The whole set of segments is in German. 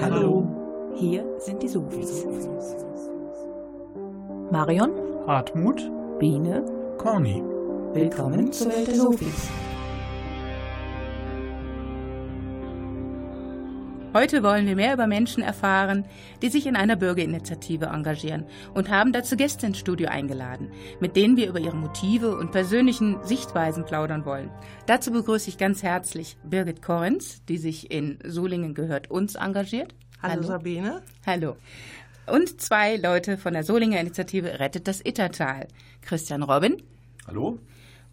Hallo. Hier sind die Sofis. Marion, Hartmut, Biene, Corny. willkommen zur Welt der Sofis. Heute wollen wir mehr über Menschen erfahren, die sich in einer Bürgerinitiative engagieren und haben dazu Gäste ins Studio eingeladen, mit denen wir über ihre Motive und persönlichen Sichtweisen plaudern wollen. Dazu begrüße ich ganz herzlich Birgit Korrens, die sich in Solingen gehört uns engagiert. Hallo, Sabine. Hallo. Und zwei Leute von der Solinger Initiative Rettet das Ittertal. Christian Robin Hallo?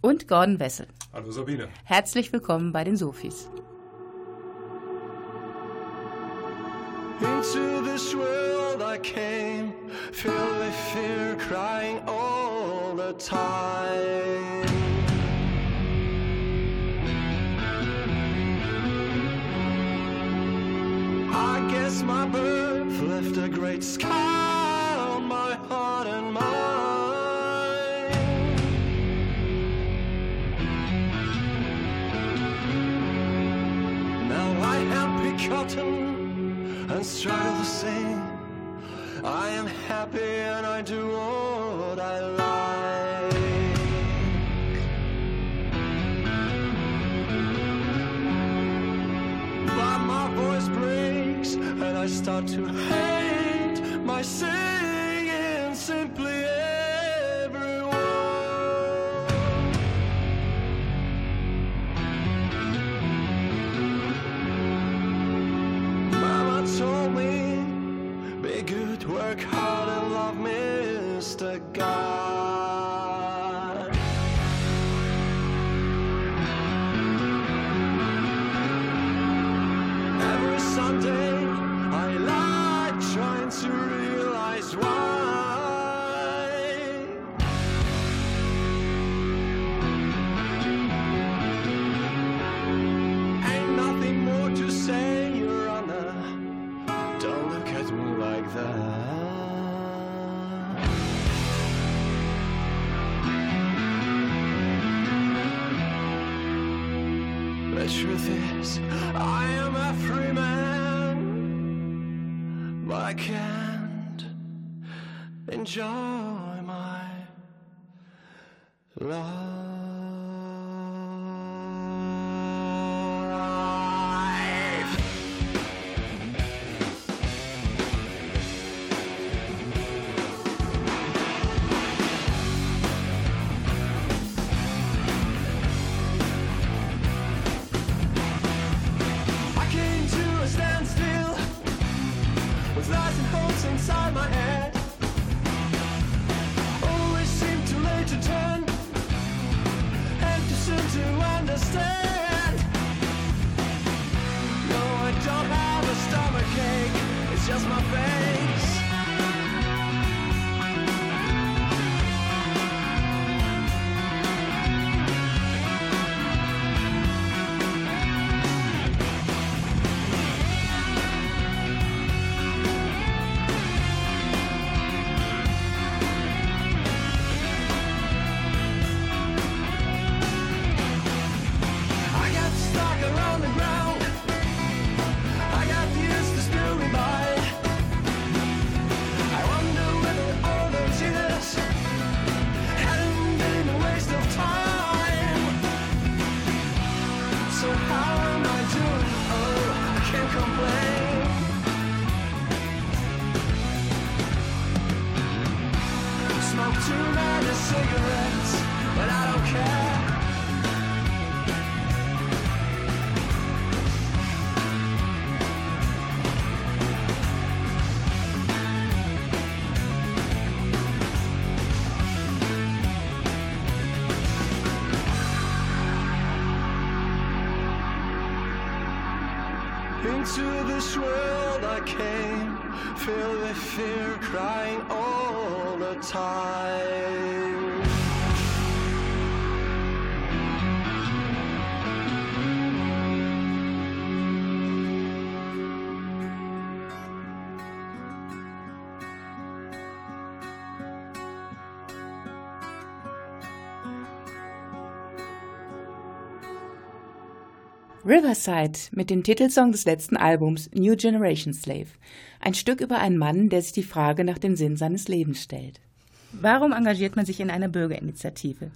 und Gordon Wessel. Hallo Sabine. Herzlich willkommen bei den Sofis. Into this world I came, filled with fear, crying all the time. I guess my birth left a great scar on my heart and mind. Now I am begotten and straddle the same. I am happy and I do what I like. But my voice breaks and I start to hate my singing simply Mr. God. Enjoy my life. This world I came, filled with fear, Riverside mit dem Titelsong des letzten Albums New Generation Slave. Ein Stück über einen Mann, der sich die Frage nach dem Sinn seines Lebens stellt. Warum engagiert man sich in einer Bürgerinitiative?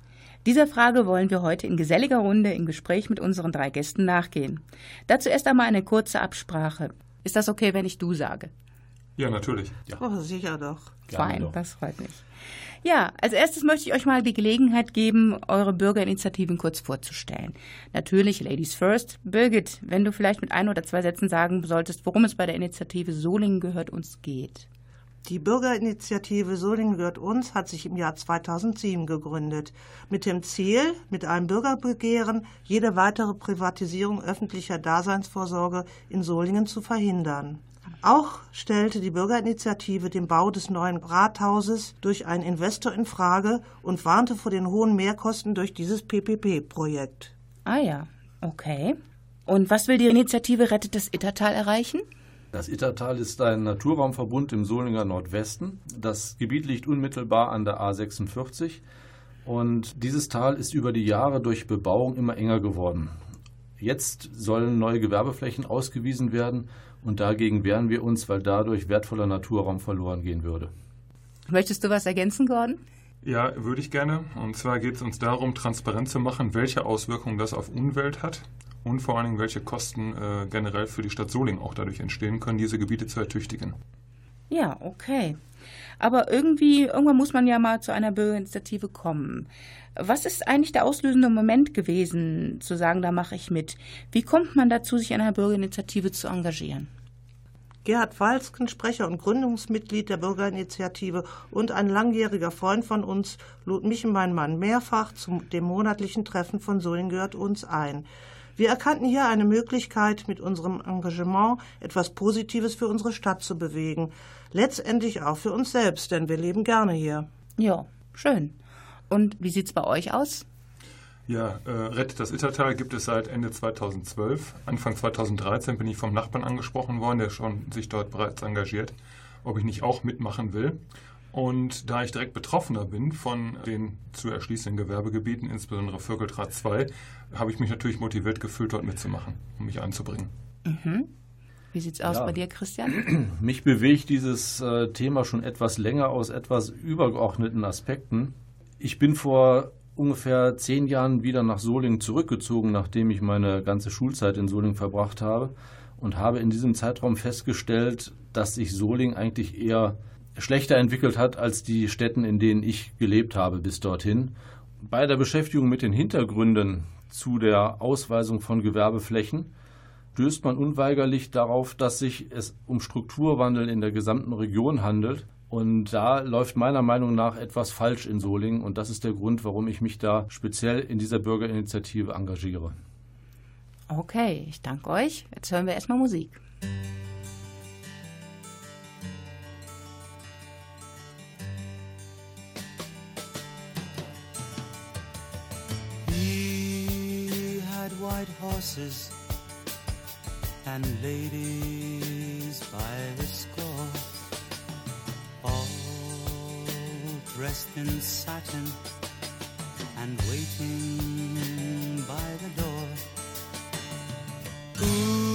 Dieser Frage wollen wir heute in geselliger Runde im Gespräch mit unseren drei Gästen nachgehen. Dazu erst einmal eine kurze Absprache. Ist das okay, wenn ich du sage? Ja, natürlich. Ja. Oh, sicher doch. Fein, das freut mich. Ja, als erstes möchte ich euch mal die Gelegenheit geben, eure Bürgerinitiativen kurz vorzustellen. Natürlich Ladies First. Birgit, wenn du vielleicht mit ein oder zwei Sätzen sagen solltest, worum es bei der Initiative Solingen gehört uns geht. Die Bürgerinitiative Solingen gehört uns hat sich im Jahr 2007 gegründet, mit dem Ziel, mit einem Bürgerbegehren jede weitere Privatisierung öffentlicher Daseinsvorsorge in Solingen zu verhindern. Auch stellte die Bürgerinitiative den Bau des neuen Rathauses durch einen Investor in Frage und warnte vor den hohen Mehrkosten durch dieses PPP-Projekt. Ah ja, okay. Und was will die Initiative Rettet das Ittertal erreichen? Das Ittertal ist ein Naturraumverbund im Solinger Nordwesten. Das Gebiet liegt unmittelbar an der A46 und dieses Tal ist über die Jahre durch Bebauung immer enger geworden. Jetzt sollen neue Gewerbeflächen ausgewiesen werden und dagegen wehren wir uns, weil dadurch wertvoller Naturraum verloren gehen würde. Möchtest du was ergänzen, Gordon? Ja, würde ich gerne. Und zwar geht es uns darum, transparent zu machen, welche Auswirkungen das auf Umwelt hat und vor allen Dingen, welche Kosten äh, generell für die Stadt Solingen auch dadurch entstehen können, diese Gebiete zu ertüchtigen. Ja, okay. Aber irgendwie, irgendwann muss man ja mal zu einer Bürgerinitiative kommen. Was ist eigentlich der auslösende Moment gewesen, zu sagen, da mache ich mit? Wie kommt man dazu, sich in einer Bürgerinitiative zu engagieren? Gerhard Walsken, Sprecher und Gründungsmitglied der Bürgerinitiative und ein langjähriger Freund von uns, lud mich und meinen Mann mehrfach zu dem monatlichen Treffen von Solingen gehört uns ein. Wir erkannten hier eine Möglichkeit, mit unserem Engagement etwas Positives für unsere Stadt zu bewegen. Letztendlich auch für uns selbst, denn wir leben gerne hier. Ja, schön. Und wie sieht's bei euch aus? Ja, äh, Rettet das Ittertal gibt es seit Ende 2012. Anfang 2013 bin ich vom Nachbarn angesprochen worden, der schon sich dort bereits engagiert, ob ich nicht auch mitmachen will. Und da ich direkt Betroffener bin von den zu erschließenden Gewerbegebieten, insbesondere Vögeldraht 2, habe ich mich natürlich motiviert gefühlt, dort mitzumachen, um mich einzubringen. Mhm. Wie sieht's aus ja. bei dir, Christian? Mich bewegt dieses äh, Thema schon etwas länger aus etwas übergeordneten Aspekten. Ich bin vor ungefähr zehn Jahren wieder nach Solingen zurückgezogen, nachdem ich meine ganze Schulzeit in Solingen verbracht habe und habe in diesem Zeitraum festgestellt, dass sich Solingen eigentlich eher schlechter entwickelt hat als die Städten, in denen ich gelebt habe bis dorthin. Bei der Beschäftigung mit den Hintergründen zu der Ausweisung von Gewerbeflächen stößt man unweigerlich darauf, dass sich es um Strukturwandel in der gesamten Region handelt. Und da läuft meiner Meinung nach etwas falsch in Solingen. Und das ist der Grund, warum ich mich da speziell in dieser Bürgerinitiative engagiere. Okay, ich danke euch. Jetzt hören wir erstmal Musik. horses and ladies by the score, all dressed in satin and waiting by the door. Ooh,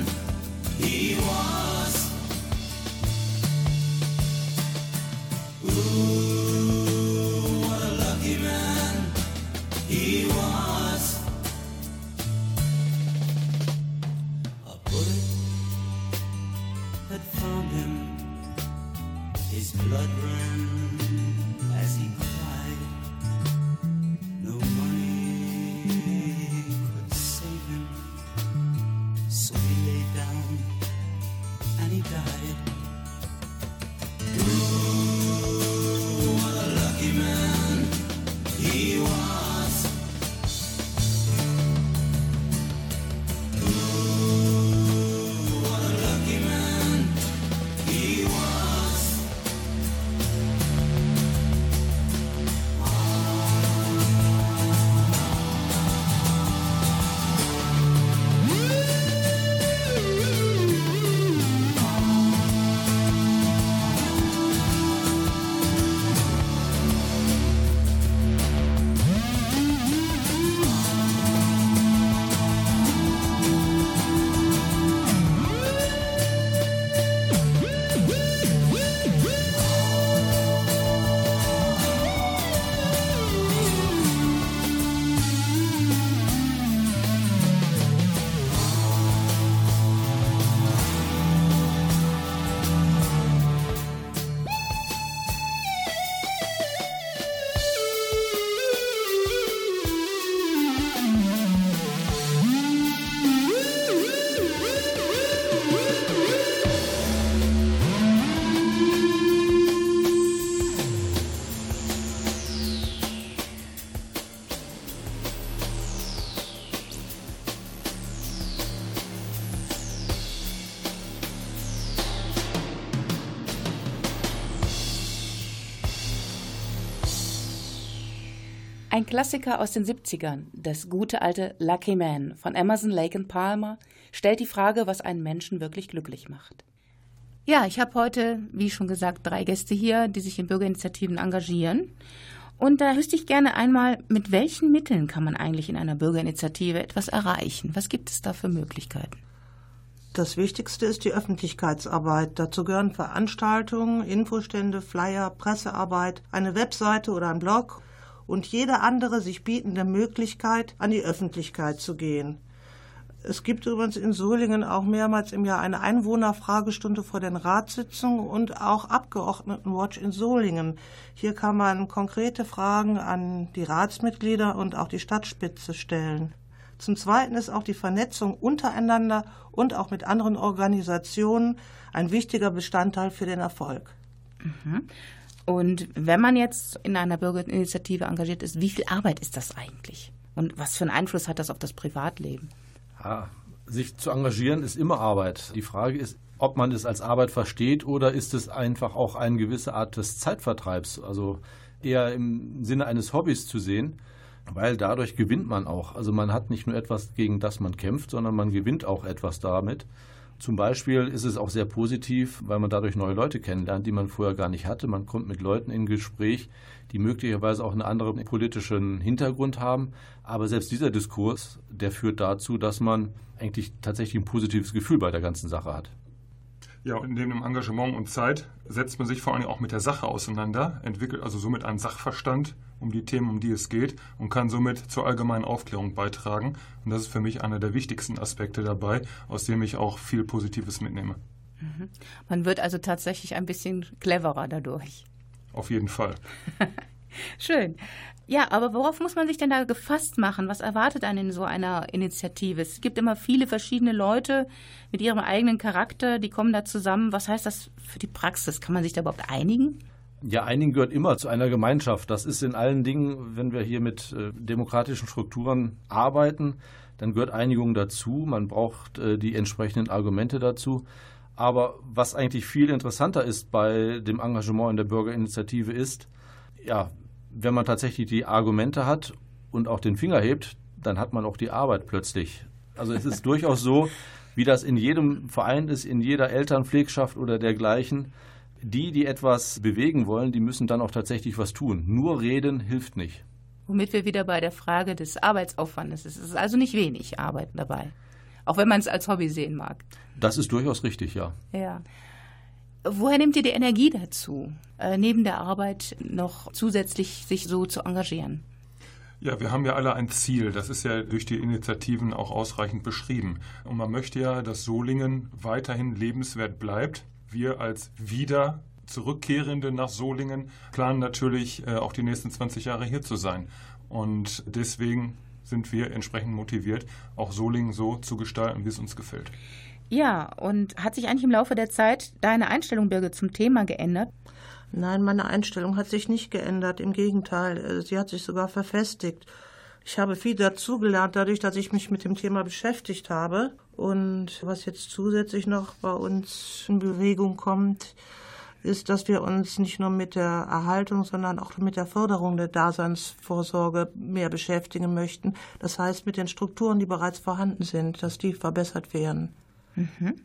Ein Klassiker aus den 70ern, das gute alte Lucky Man von Emerson, Lake and Palmer, stellt die Frage, was einen Menschen wirklich glücklich macht. Ja, ich habe heute, wie schon gesagt, drei Gäste hier, die sich in Bürgerinitiativen engagieren. Und da wüsste ich gerne einmal, mit welchen Mitteln kann man eigentlich in einer Bürgerinitiative etwas erreichen? Was gibt es da für Möglichkeiten? Das Wichtigste ist die Öffentlichkeitsarbeit. Dazu gehören Veranstaltungen, Infostände, Flyer, Pressearbeit, eine Webseite oder ein Blog und jede andere sich bietende Möglichkeit, an die Öffentlichkeit zu gehen. Es gibt übrigens in Solingen auch mehrmals im Jahr eine Einwohnerfragestunde vor den Ratssitzungen und auch Abgeordnetenwatch in Solingen. Hier kann man konkrete Fragen an die Ratsmitglieder und auch die Stadtspitze stellen. Zum Zweiten ist auch die Vernetzung untereinander und auch mit anderen Organisationen ein wichtiger Bestandteil für den Erfolg. Und wenn man jetzt in einer Bürgerinitiative engagiert ist, wie viel Arbeit ist das eigentlich? Und was für einen Einfluss hat das auf das Privatleben? Ja, sich zu engagieren ist immer Arbeit. Die Frage ist, ob man es als Arbeit versteht oder ist es einfach auch eine gewisse Art des Zeitvertreibs, also eher im Sinne eines Hobbys zu sehen, weil dadurch gewinnt man auch. Also man hat nicht nur etwas, gegen das man kämpft, sondern man gewinnt auch etwas damit. Zum Beispiel ist es auch sehr positiv, weil man dadurch neue Leute kennenlernt, die man vorher gar nicht hatte. Man kommt mit Leuten in Gespräch, die möglicherweise auch einen anderen politischen Hintergrund haben. Aber selbst dieser Diskurs, der führt dazu, dass man eigentlich tatsächlich ein positives Gefühl bei der ganzen Sache hat. Ja, und neben dem Engagement und Zeit setzt man sich vor allem auch mit der Sache auseinander, entwickelt also somit einen Sachverstand um die Themen, um die es geht und kann somit zur allgemeinen Aufklärung beitragen. Und das ist für mich einer der wichtigsten Aspekte dabei, aus dem ich auch viel Positives mitnehme. Man wird also tatsächlich ein bisschen cleverer dadurch. Auf jeden Fall. Schön. Ja, aber worauf muss man sich denn da gefasst machen? Was erwartet einen in so einer Initiative? Es gibt immer viele verschiedene Leute mit ihrem eigenen Charakter, die kommen da zusammen. Was heißt das für die Praxis? Kann man sich da überhaupt einigen? Ja, einigen gehört immer zu einer Gemeinschaft. Das ist in allen Dingen, wenn wir hier mit äh, demokratischen Strukturen arbeiten, dann gehört Einigung dazu. Man braucht äh, die entsprechenden Argumente dazu. Aber was eigentlich viel interessanter ist bei dem Engagement in der Bürgerinitiative ist, ja, wenn man tatsächlich die Argumente hat und auch den Finger hebt, dann hat man auch die Arbeit plötzlich. Also es ist durchaus so, wie das in jedem Verein ist, in jeder Elternpflegschaft oder dergleichen. Die, die etwas bewegen wollen, die müssen dann auch tatsächlich was tun. Nur reden hilft nicht. Womit wir wieder bei der Frage des Arbeitsaufwandes ist. Es ist also nicht wenig Arbeit dabei. Auch wenn man es als Hobby sehen mag. Das ist durchaus richtig, ja. Ja. Woher nehmt ihr die Energie dazu, äh, neben der Arbeit noch zusätzlich sich so zu engagieren? Ja, wir haben ja alle ein Ziel. Das ist ja durch die Initiativen auch ausreichend beschrieben. Und man möchte ja, dass Solingen weiterhin lebenswert bleibt. Wir als wieder Zurückkehrende nach Solingen planen natürlich äh, auch die nächsten 20 Jahre hier zu sein. Und deswegen sind wir entsprechend motiviert, auch Solingen so zu gestalten, wie es uns gefällt. Ja, und hat sich eigentlich im Laufe der Zeit deine Einstellung, Birgit, zum Thema geändert? Nein, meine Einstellung hat sich nicht geändert. Im Gegenteil, äh, sie hat sich sogar verfestigt. Ich habe viel dazugelernt, dadurch, dass ich mich mit dem Thema beschäftigt habe. Und was jetzt zusätzlich noch bei uns in Bewegung kommt, ist, dass wir uns nicht nur mit der Erhaltung, sondern auch mit der Förderung der Daseinsvorsorge mehr beschäftigen möchten. Das heißt, mit den Strukturen, die bereits vorhanden sind, dass die verbessert werden. Mhm.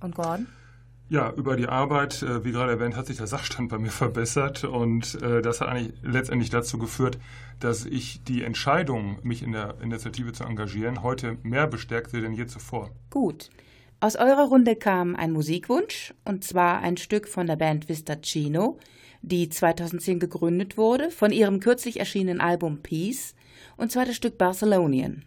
Und Gordon? Ja, über die Arbeit, äh, wie gerade erwähnt, hat sich der Sachstand bei mir verbessert und äh, das hat eigentlich letztendlich dazu geführt, dass ich die Entscheidung, mich in der Initiative zu engagieren, heute mehr bestärkte denn je zuvor. Gut. Aus eurer Runde kam ein Musikwunsch, und zwar ein Stück von der Band Vistacino, die 2010 gegründet wurde, von ihrem kürzlich erschienenen Album Peace, und zwar das Stück Barcelonian.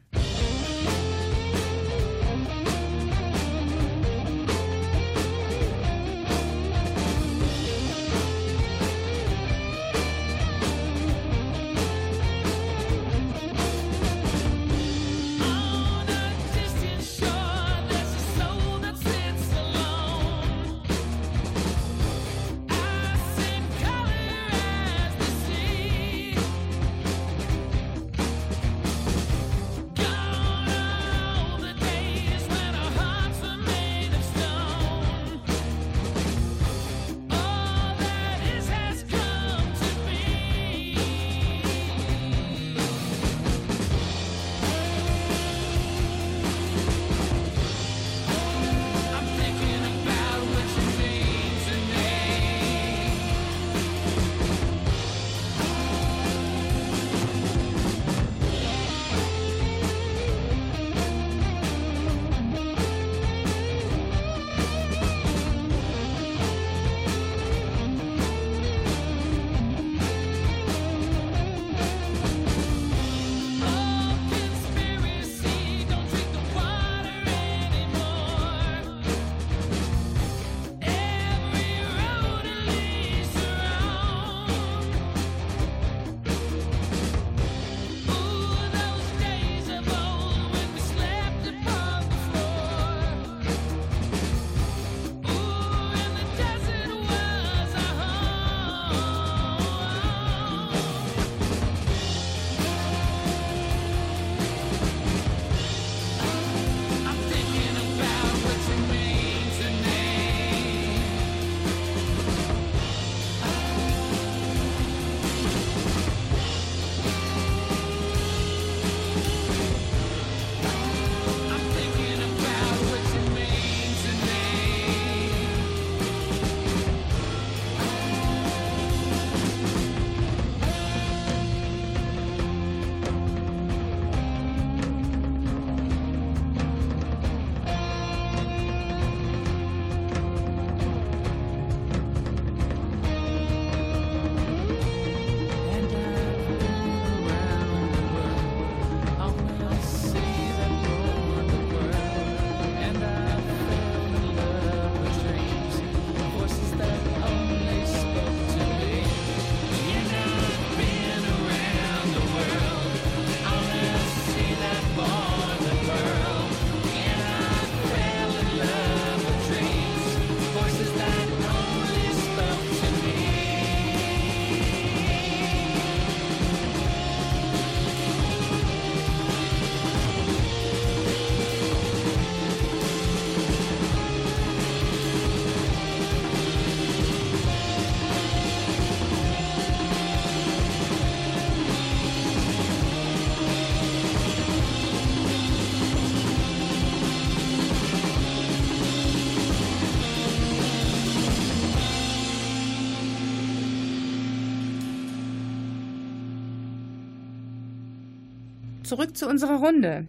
Zurück zu unserer Runde.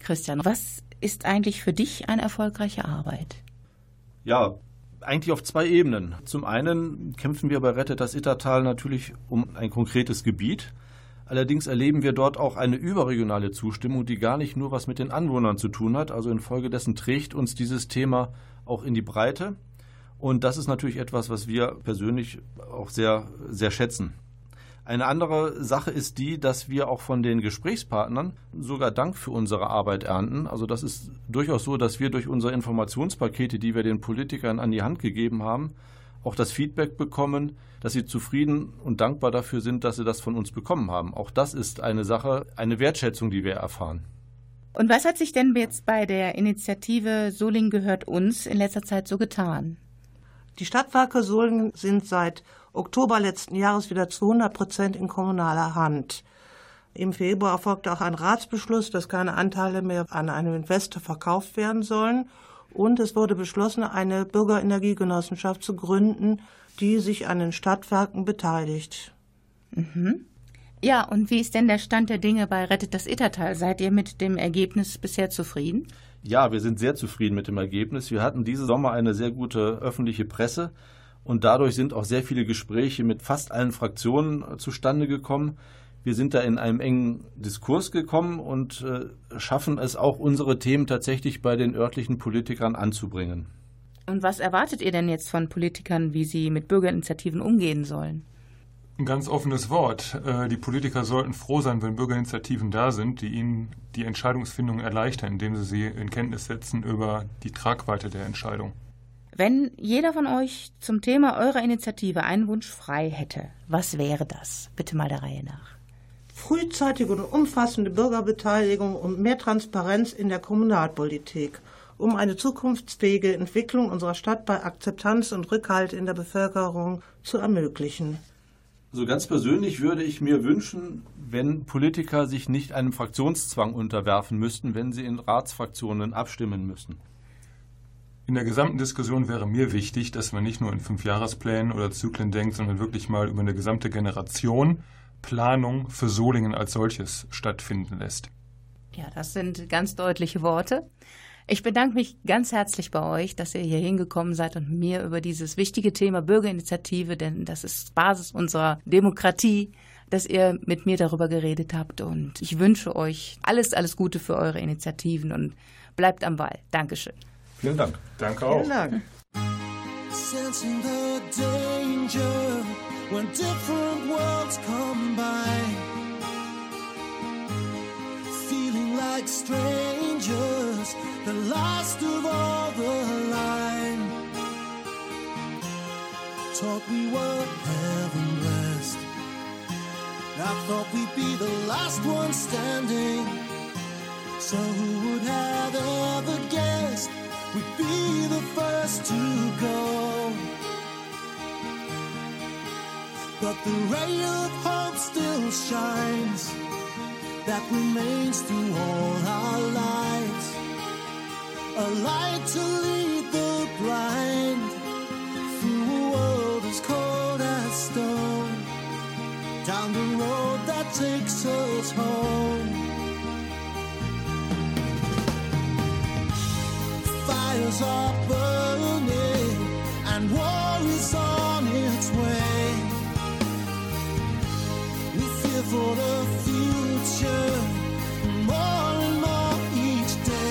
Christian, was ist eigentlich für dich eine erfolgreiche Arbeit? Ja, eigentlich auf zwei Ebenen. Zum einen kämpfen wir bei Rettet das Ittertal natürlich um ein konkretes Gebiet. Allerdings erleben wir dort auch eine überregionale Zustimmung, die gar nicht nur was mit den Anwohnern zu tun hat. Also infolgedessen trägt uns dieses Thema auch in die Breite. Und das ist natürlich etwas, was wir persönlich auch sehr, sehr schätzen. Eine andere Sache ist die, dass wir auch von den Gesprächspartnern sogar Dank für unsere Arbeit ernten. Also das ist durchaus so, dass wir durch unsere Informationspakete, die wir den Politikern an die Hand gegeben haben, auch das Feedback bekommen, dass sie zufrieden und dankbar dafür sind, dass sie das von uns bekommen haben. Auch das ist eine Sache, eine Wertschätzung, die wir erfahren. Und was hat sich denn jetzt bei der Initiative Solingen gehört uns in letzter Zeit so getan? Die Stadtwerke Solingen sind seit Oktober letzten Jahres wieder zu 100 Prozent in kommunaler Hand. Im Februar erfolgte auch ein Ratsbeschluss, dass keine Anteile mehr an einen Investor verkauft werden sollen. Und es wurde beschlossen, eine Bürgerenergiegenossenschaft zu gründen, die sich an den Stadtwerken beteiligt. Mhm. Ja, und wie ist denn der Stand der Dinge bei Rettet das Ittertal? Seid ihr mit dem Ergebnis bisher zufrieden? Ja, wir sind sehr zufrieden mit dem Ergebnis. Wir hatten diesen Sommer eine sehr gute öffentliche Presse und dadurch sind auch sehr viele Gespräche mit fast allen Fraktionen zustande gekommen. Wir sind da in einem engen Diskurs gekommen und äh, schaffen es auch, unsere Themen tatsächlich bei den örtlichen Politikern anzubringen. Und was erwartet ihr denn jetzt von Politikern, wie sie mit Bürgerinitiativen umgehen sollen? Ein ganz offenes Wort. Äh, die Politiker sollten froh sein, wenn Bürgerinitiativen da sind, die ihnen die Entscheidungsfindung erleichtern, indem sie sie in Kenntnis setzen über die Tragweite der Entscheidung. Wenn jeder von euch zum Thema eurer Initiative einen Wunsch frei hätte, was wäre das? Bitte mal der Reihe nach. Frühzeitige und umfassende Bürgerbeteiligung und mehr Transparenz in der Kommunalpolitik, um eine zukunftsfähige Entwicklung unserer Stadt bei Akzeptanz und Rückhalt in der Bevölkerung zu ermöglichen. So ganz persönlich würde ich mir wünschen, wenn Politiker sich nicht einem Fraktionszwang unterwerfen müssten, wenn sie in Ratsfraktionen abstimmen müssen. In der gesamten Diskussion wäre mir wichtig, dass man nicht nur in Fünfjahresplänen oder Zyklen denkt, sondern wirklich mal über eine gesamte Generation Planung für Solingen als solches stattfinden lässt. Ja, das sind ganz deutliche Worte. Ich bedanke mich ganz herzlich bei euch, dass ihr hier hingekommen seid und mir über dieses wichtige Thema Bürgerinitiative, denn das ist Basis unserer Demokratie, dass ihr mit mir darüber geredet habt. Und ich wünsche euch alles, alles Gute für eure Initiativen und bleibt am Ball. Dankeschön. Vielen Dank. Danke auch. Vielen Dank. Sensing the danger when different worlds combine. Feeling like strangers, the last of all the line. Thought we were heaven blessed. I thought we'd be the last one standing. So who would have ever guessed we'd be the first to go? But the ray of hope still shines that remains through all our lives. A light to lead the blind through a world as cold as stone. Down the road that takes us Fires burning and war is on its way. We fear for the future more and more each day.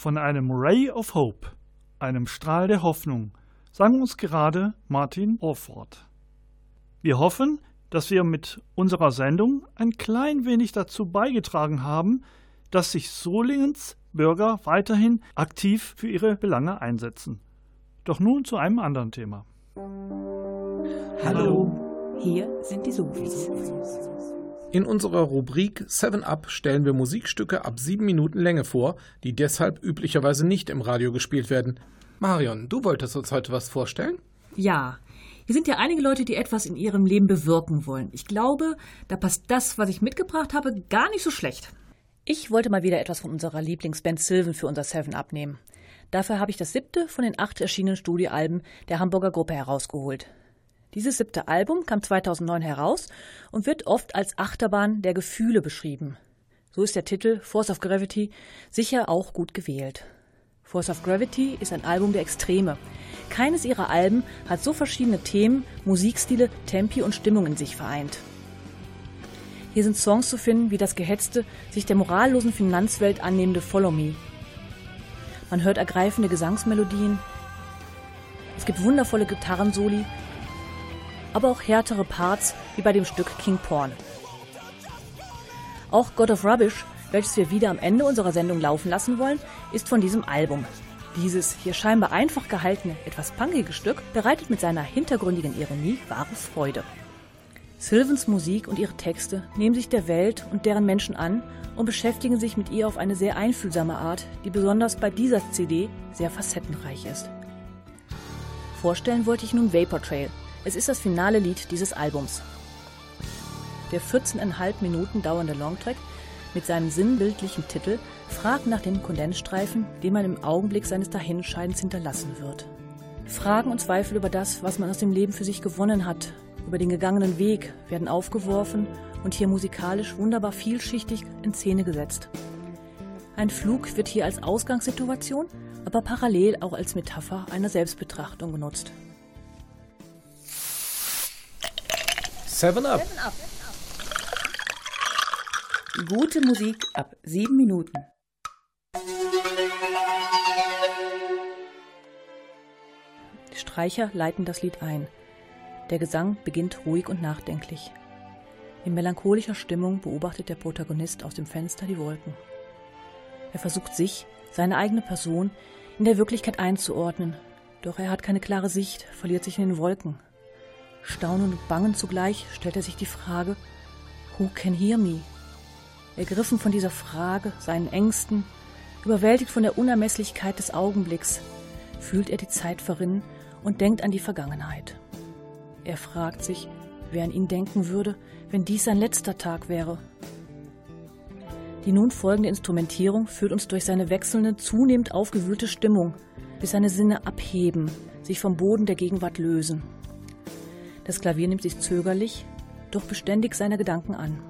Von einem Ray of Hope, einem Strahl der Hoffnung, sang uns gerade Martin Orford. Wir hoffen, dass wir mit unserer Sendung ein klein wenig dazu beigetragen haben, dass sich Solingens Bürger weiterhin aktiv für ihre Belange einsetzen. Doch nun zu einem anderen Thema. Hallo, hier sind die Sofis. In unserer Rubrik 7 Up stellen wir Musikstücke ab sieben Minuten Länge vor, die deshalb üblicherweise nicht im Radio gespielt werden. Marion, du wolltest uns heute was vorstellen? Ja, hier sind ja einige Leute, die etwas in ihrem Leben bewirken wollen. Ich glaube, da passt das, was ich mitgebracht habe, gar nicht so schlecht. Ich wollte mal wieder etwas von unserer Lieblingsband Sylvan für unser Seven abnehmen. Dafür habe ich das siebte von den acht erschienenen Studioalben der Hamburger Gruppe herausgeholt. Dieses siebte Album kam 2009 heraus und wird oft als Achterbahn der Gefühle beschrieben. So ist der Titel Force of Gravity sicher auch gut gewählt. Force of Gravity ist ein Album der Extreme. Keines ihrer Alben hat so verschiedene Themen, Musikstile, Tempi und Stimmung in sich vereint. Hier sind Songs zu finden wie das gehetzte, sich der morallosen Finanzwelt annehmende Follow Me. Man hört ergreifende Gesangsmelodien. Es gibt wundervolle Gitarrensoli, aber auch härtere Parts wie bei dem Stück King Porn. Auch God of Rubbish, welches wir wieder am Ende unserer Sendung laufen lassen wollen, ist von diesem Album. Dieses hier scheinbar einfach gehaltene, etwas punkige Stück bereitet mit seiner hintergründigen Ironie wahre Freude. Sylvans Musik und ihre Texte nehmen sich der Welt und deren Menschen an und beschäftigen sich mit ihr auf eine sehr einfühlsame Art, die besonders bei dieser CD sehr facettenreich ist. Vorstellen wollte ich nun Vapor Trail. Es ist das finale Lied dieses Albums. Der 14,5 Minuten dauernde Longtrack mit seinem sinnbildlichen Titel fragt nach dem Kondensstreifen, den man im Augenblick seines Dahinscheidens hinterlassen wird. Fragen und Zweifel über das, was man aus dem Leben für sich gewonnen hat, über den gegangenen Weg werden aufgeworfen und hier musikalisch wunderbar vielschichtig in Szene gesetzt. Ein Flug wird hier als Ausgangssituation, aber parallel auch als Metapher einer Selbstbetrachtung genutzt. Seven Up. Gute Musik ab sieben Minuten. Die Streicher leiten das Lied ein. Der Gesang beginnt ruhig und nachdenklich. In melancholischer Stimmung beobachtet der Protagonist aus dem Fenster die Wolken. Er versucht sich, seine eigene Person, in der Wirklichkeit einzuordnen, doch er hat keine klare Sicht, verliert sich in den Wolken. Staunend und bangend zugleich stellt er sich die Frage, Who can hear me? Ergriffen von dieser Frage, seinen Ängsten, überwältigt von der Unermesslichkeit des Augenblicks, fühlt er die Zeit verrinnen und denkt an die Vergangenheit. Er fragt sich, wer an ihn denken würde, wenn dies sein letzter Tag wäre. Die nun folgende Instrumentierung führt uns durch seine wechselnde, zunehmend aufgewühlte Stimmung, bis seine Sinne abheben, sich vom Boden der Gegenwart lösen. Das Klavier nimmt sich zögerlich, doch beständig seiner Gedanken an.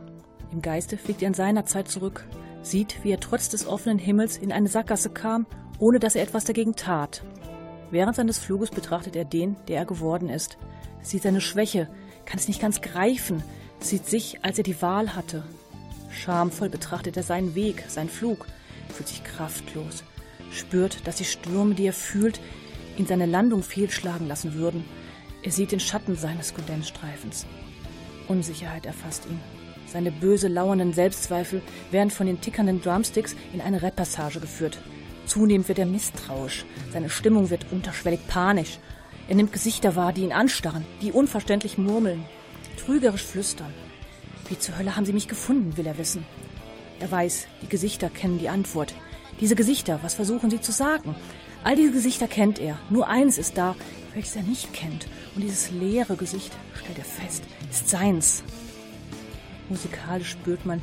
Im Geiste fliegt er in seiner Zeit zurück, sieht, wie er trotz des offenen Himmels in eine Sackgasse kam, ohne dass er etwas dagegen tat. Während seines Fluges betrachtet er den, der er geworden ist, sieht seine Schwäche, kann es nicht ganz greifen, sieht sich, als er die Wahl hatte. Schamvoll betrachtet er seinen Weg, seinen Flug, fühlt sich kraftlos, spürt, dass die Stürme, die er fühlt, ihn seine Landung fehlschlagen lassen würden. Er sieht den Schatten seines Kondensstreifens. Unsicherheit erfasst ihn. Seine böse, lauernden Selbstzweifel werden von den tickernden Drumsticks in eine Repassage geführt. Zunehmend wird er misstrauisch, seine Stimmung wird unterschwellig panisch. Er nimmt Gesichter wahr, die ihn anstarren, die unverständlich murmeln, trügerisch flüstern. Wie zur Hölle haben sie mich gefunden, will er wissen. Er weiß, die Gesichter kennen die Antwort. Diese Gesichter, was versuchen sie zu sagen? All diese Gesichter kennt er. Nur eins ist da, welches er nicht kennt. Und dieses leere Gesicht, stellt er fest, ist seins. Musikalisch spürt man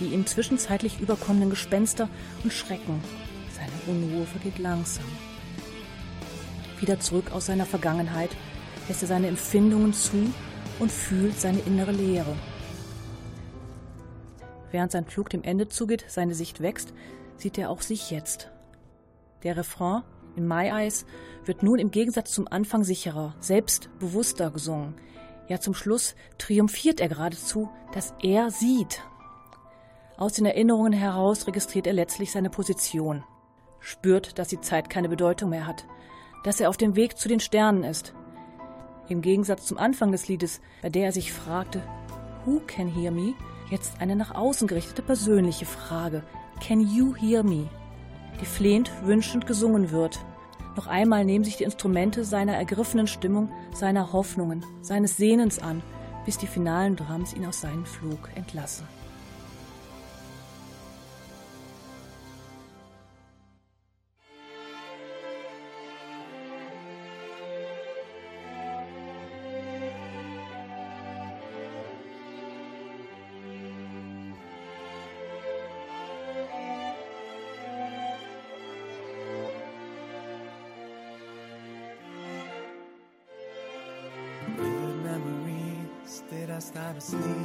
die ihm zwischenzeitlich überkommenen Gespenster und Schrecken. Seine Unruhe vergeht langsam. Wieder zurück aus seiner Vergangenheit lässt er seine Empfindungen zu und fühlt seine innere Leere. Während sein Flug dem Ende zugeht, seine Sicht wächst, sieht er auch sich jetzt. Der Refrain in My Eyes wird nun im Gegensatz zum Anfang sicherer, selbstbewusster gesungen. Ja, zum Schluss triumphiert er geradezu, dass er sieht. Aus den Erinnerungen heraus registriert er letztlich seine Position, spürt, dass die Zeit keine Bedeutung mehr hat, dass er auf dem Weg zu den Sternen ist. Im Gegensatz zum Anfang des Liedes, bei der er sich fragte, Who can hear me? Jetzt eine nach außen gerichtete persönliche Frage. Can you hear me? Die flehend, wünschend gesungen wird. Noch einmal nehmen sich die Instrumente seiner ergriffenen Stimmung, seiner Hoffnungen, seines Sehnens an, bis die finalen Drums ihn aus seinem Flug entlassen. asleep.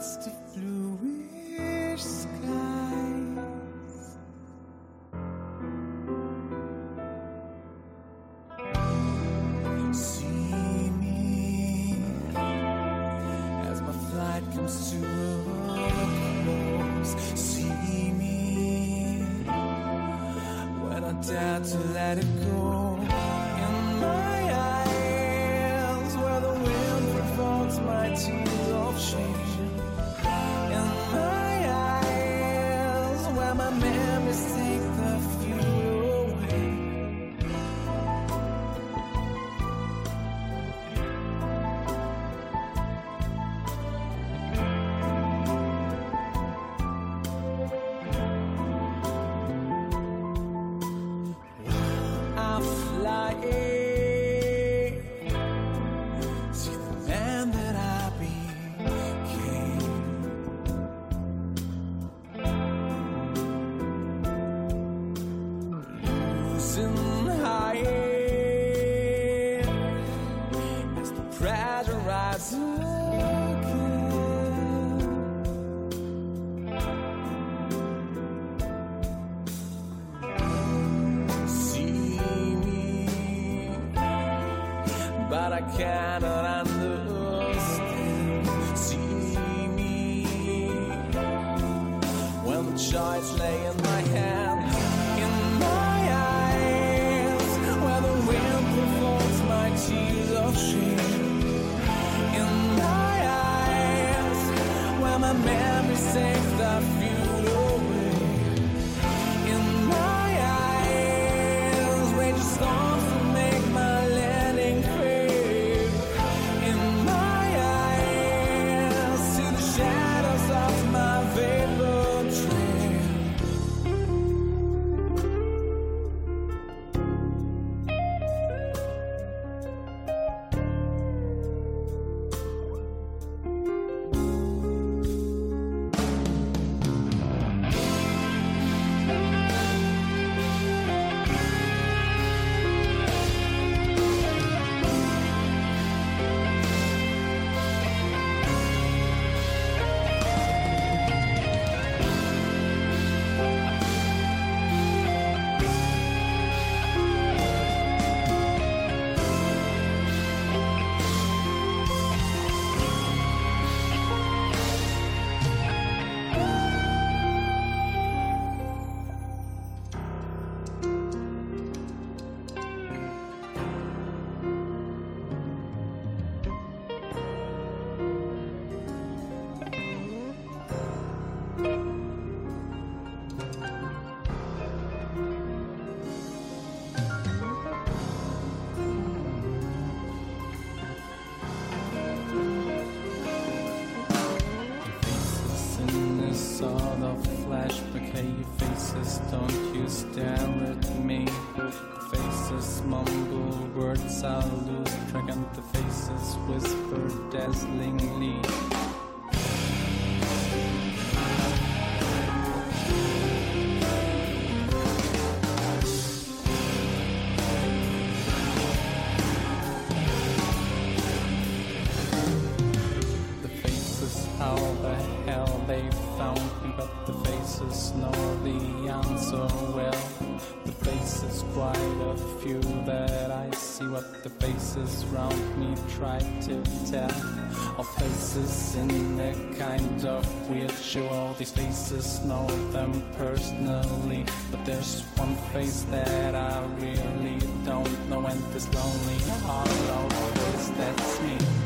birds to flew. faces round me try to tell. Of faces in a kind of weird show All these faces know them personally. But there's one face that I really don't know And this lonely hollow face, that's me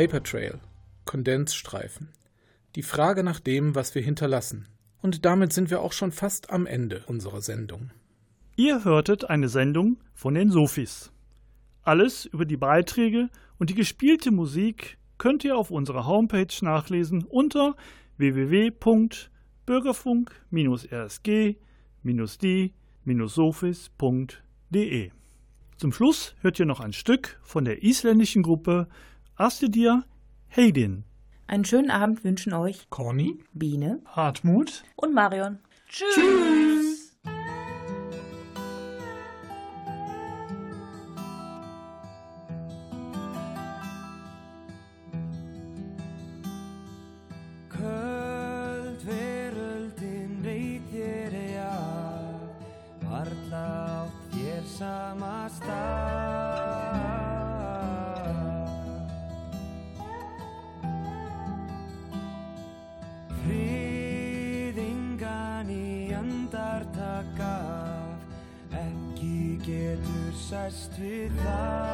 Vapor Trail, Kondensstreifen. Die Frage nach dem, was wir hinterlassen. Und damit sind wir auch schon fast am Ende unserer Sendung. Ihr hörtet eine Sendung von den Sofis. Alles über die Beiträge und die gespielte Musik könnt ihr auf unserer Homepage nachlesen unter www.bürgerfunk-rsg-die-sofis.de. Zum Schluss hört ihr noch ein Stück von der isländischen Gruppe Astidir Heidin. Einen schönen Abend wünschen euch Conny, Biene Hartmut Und Marion. Tschüss. Köld decline.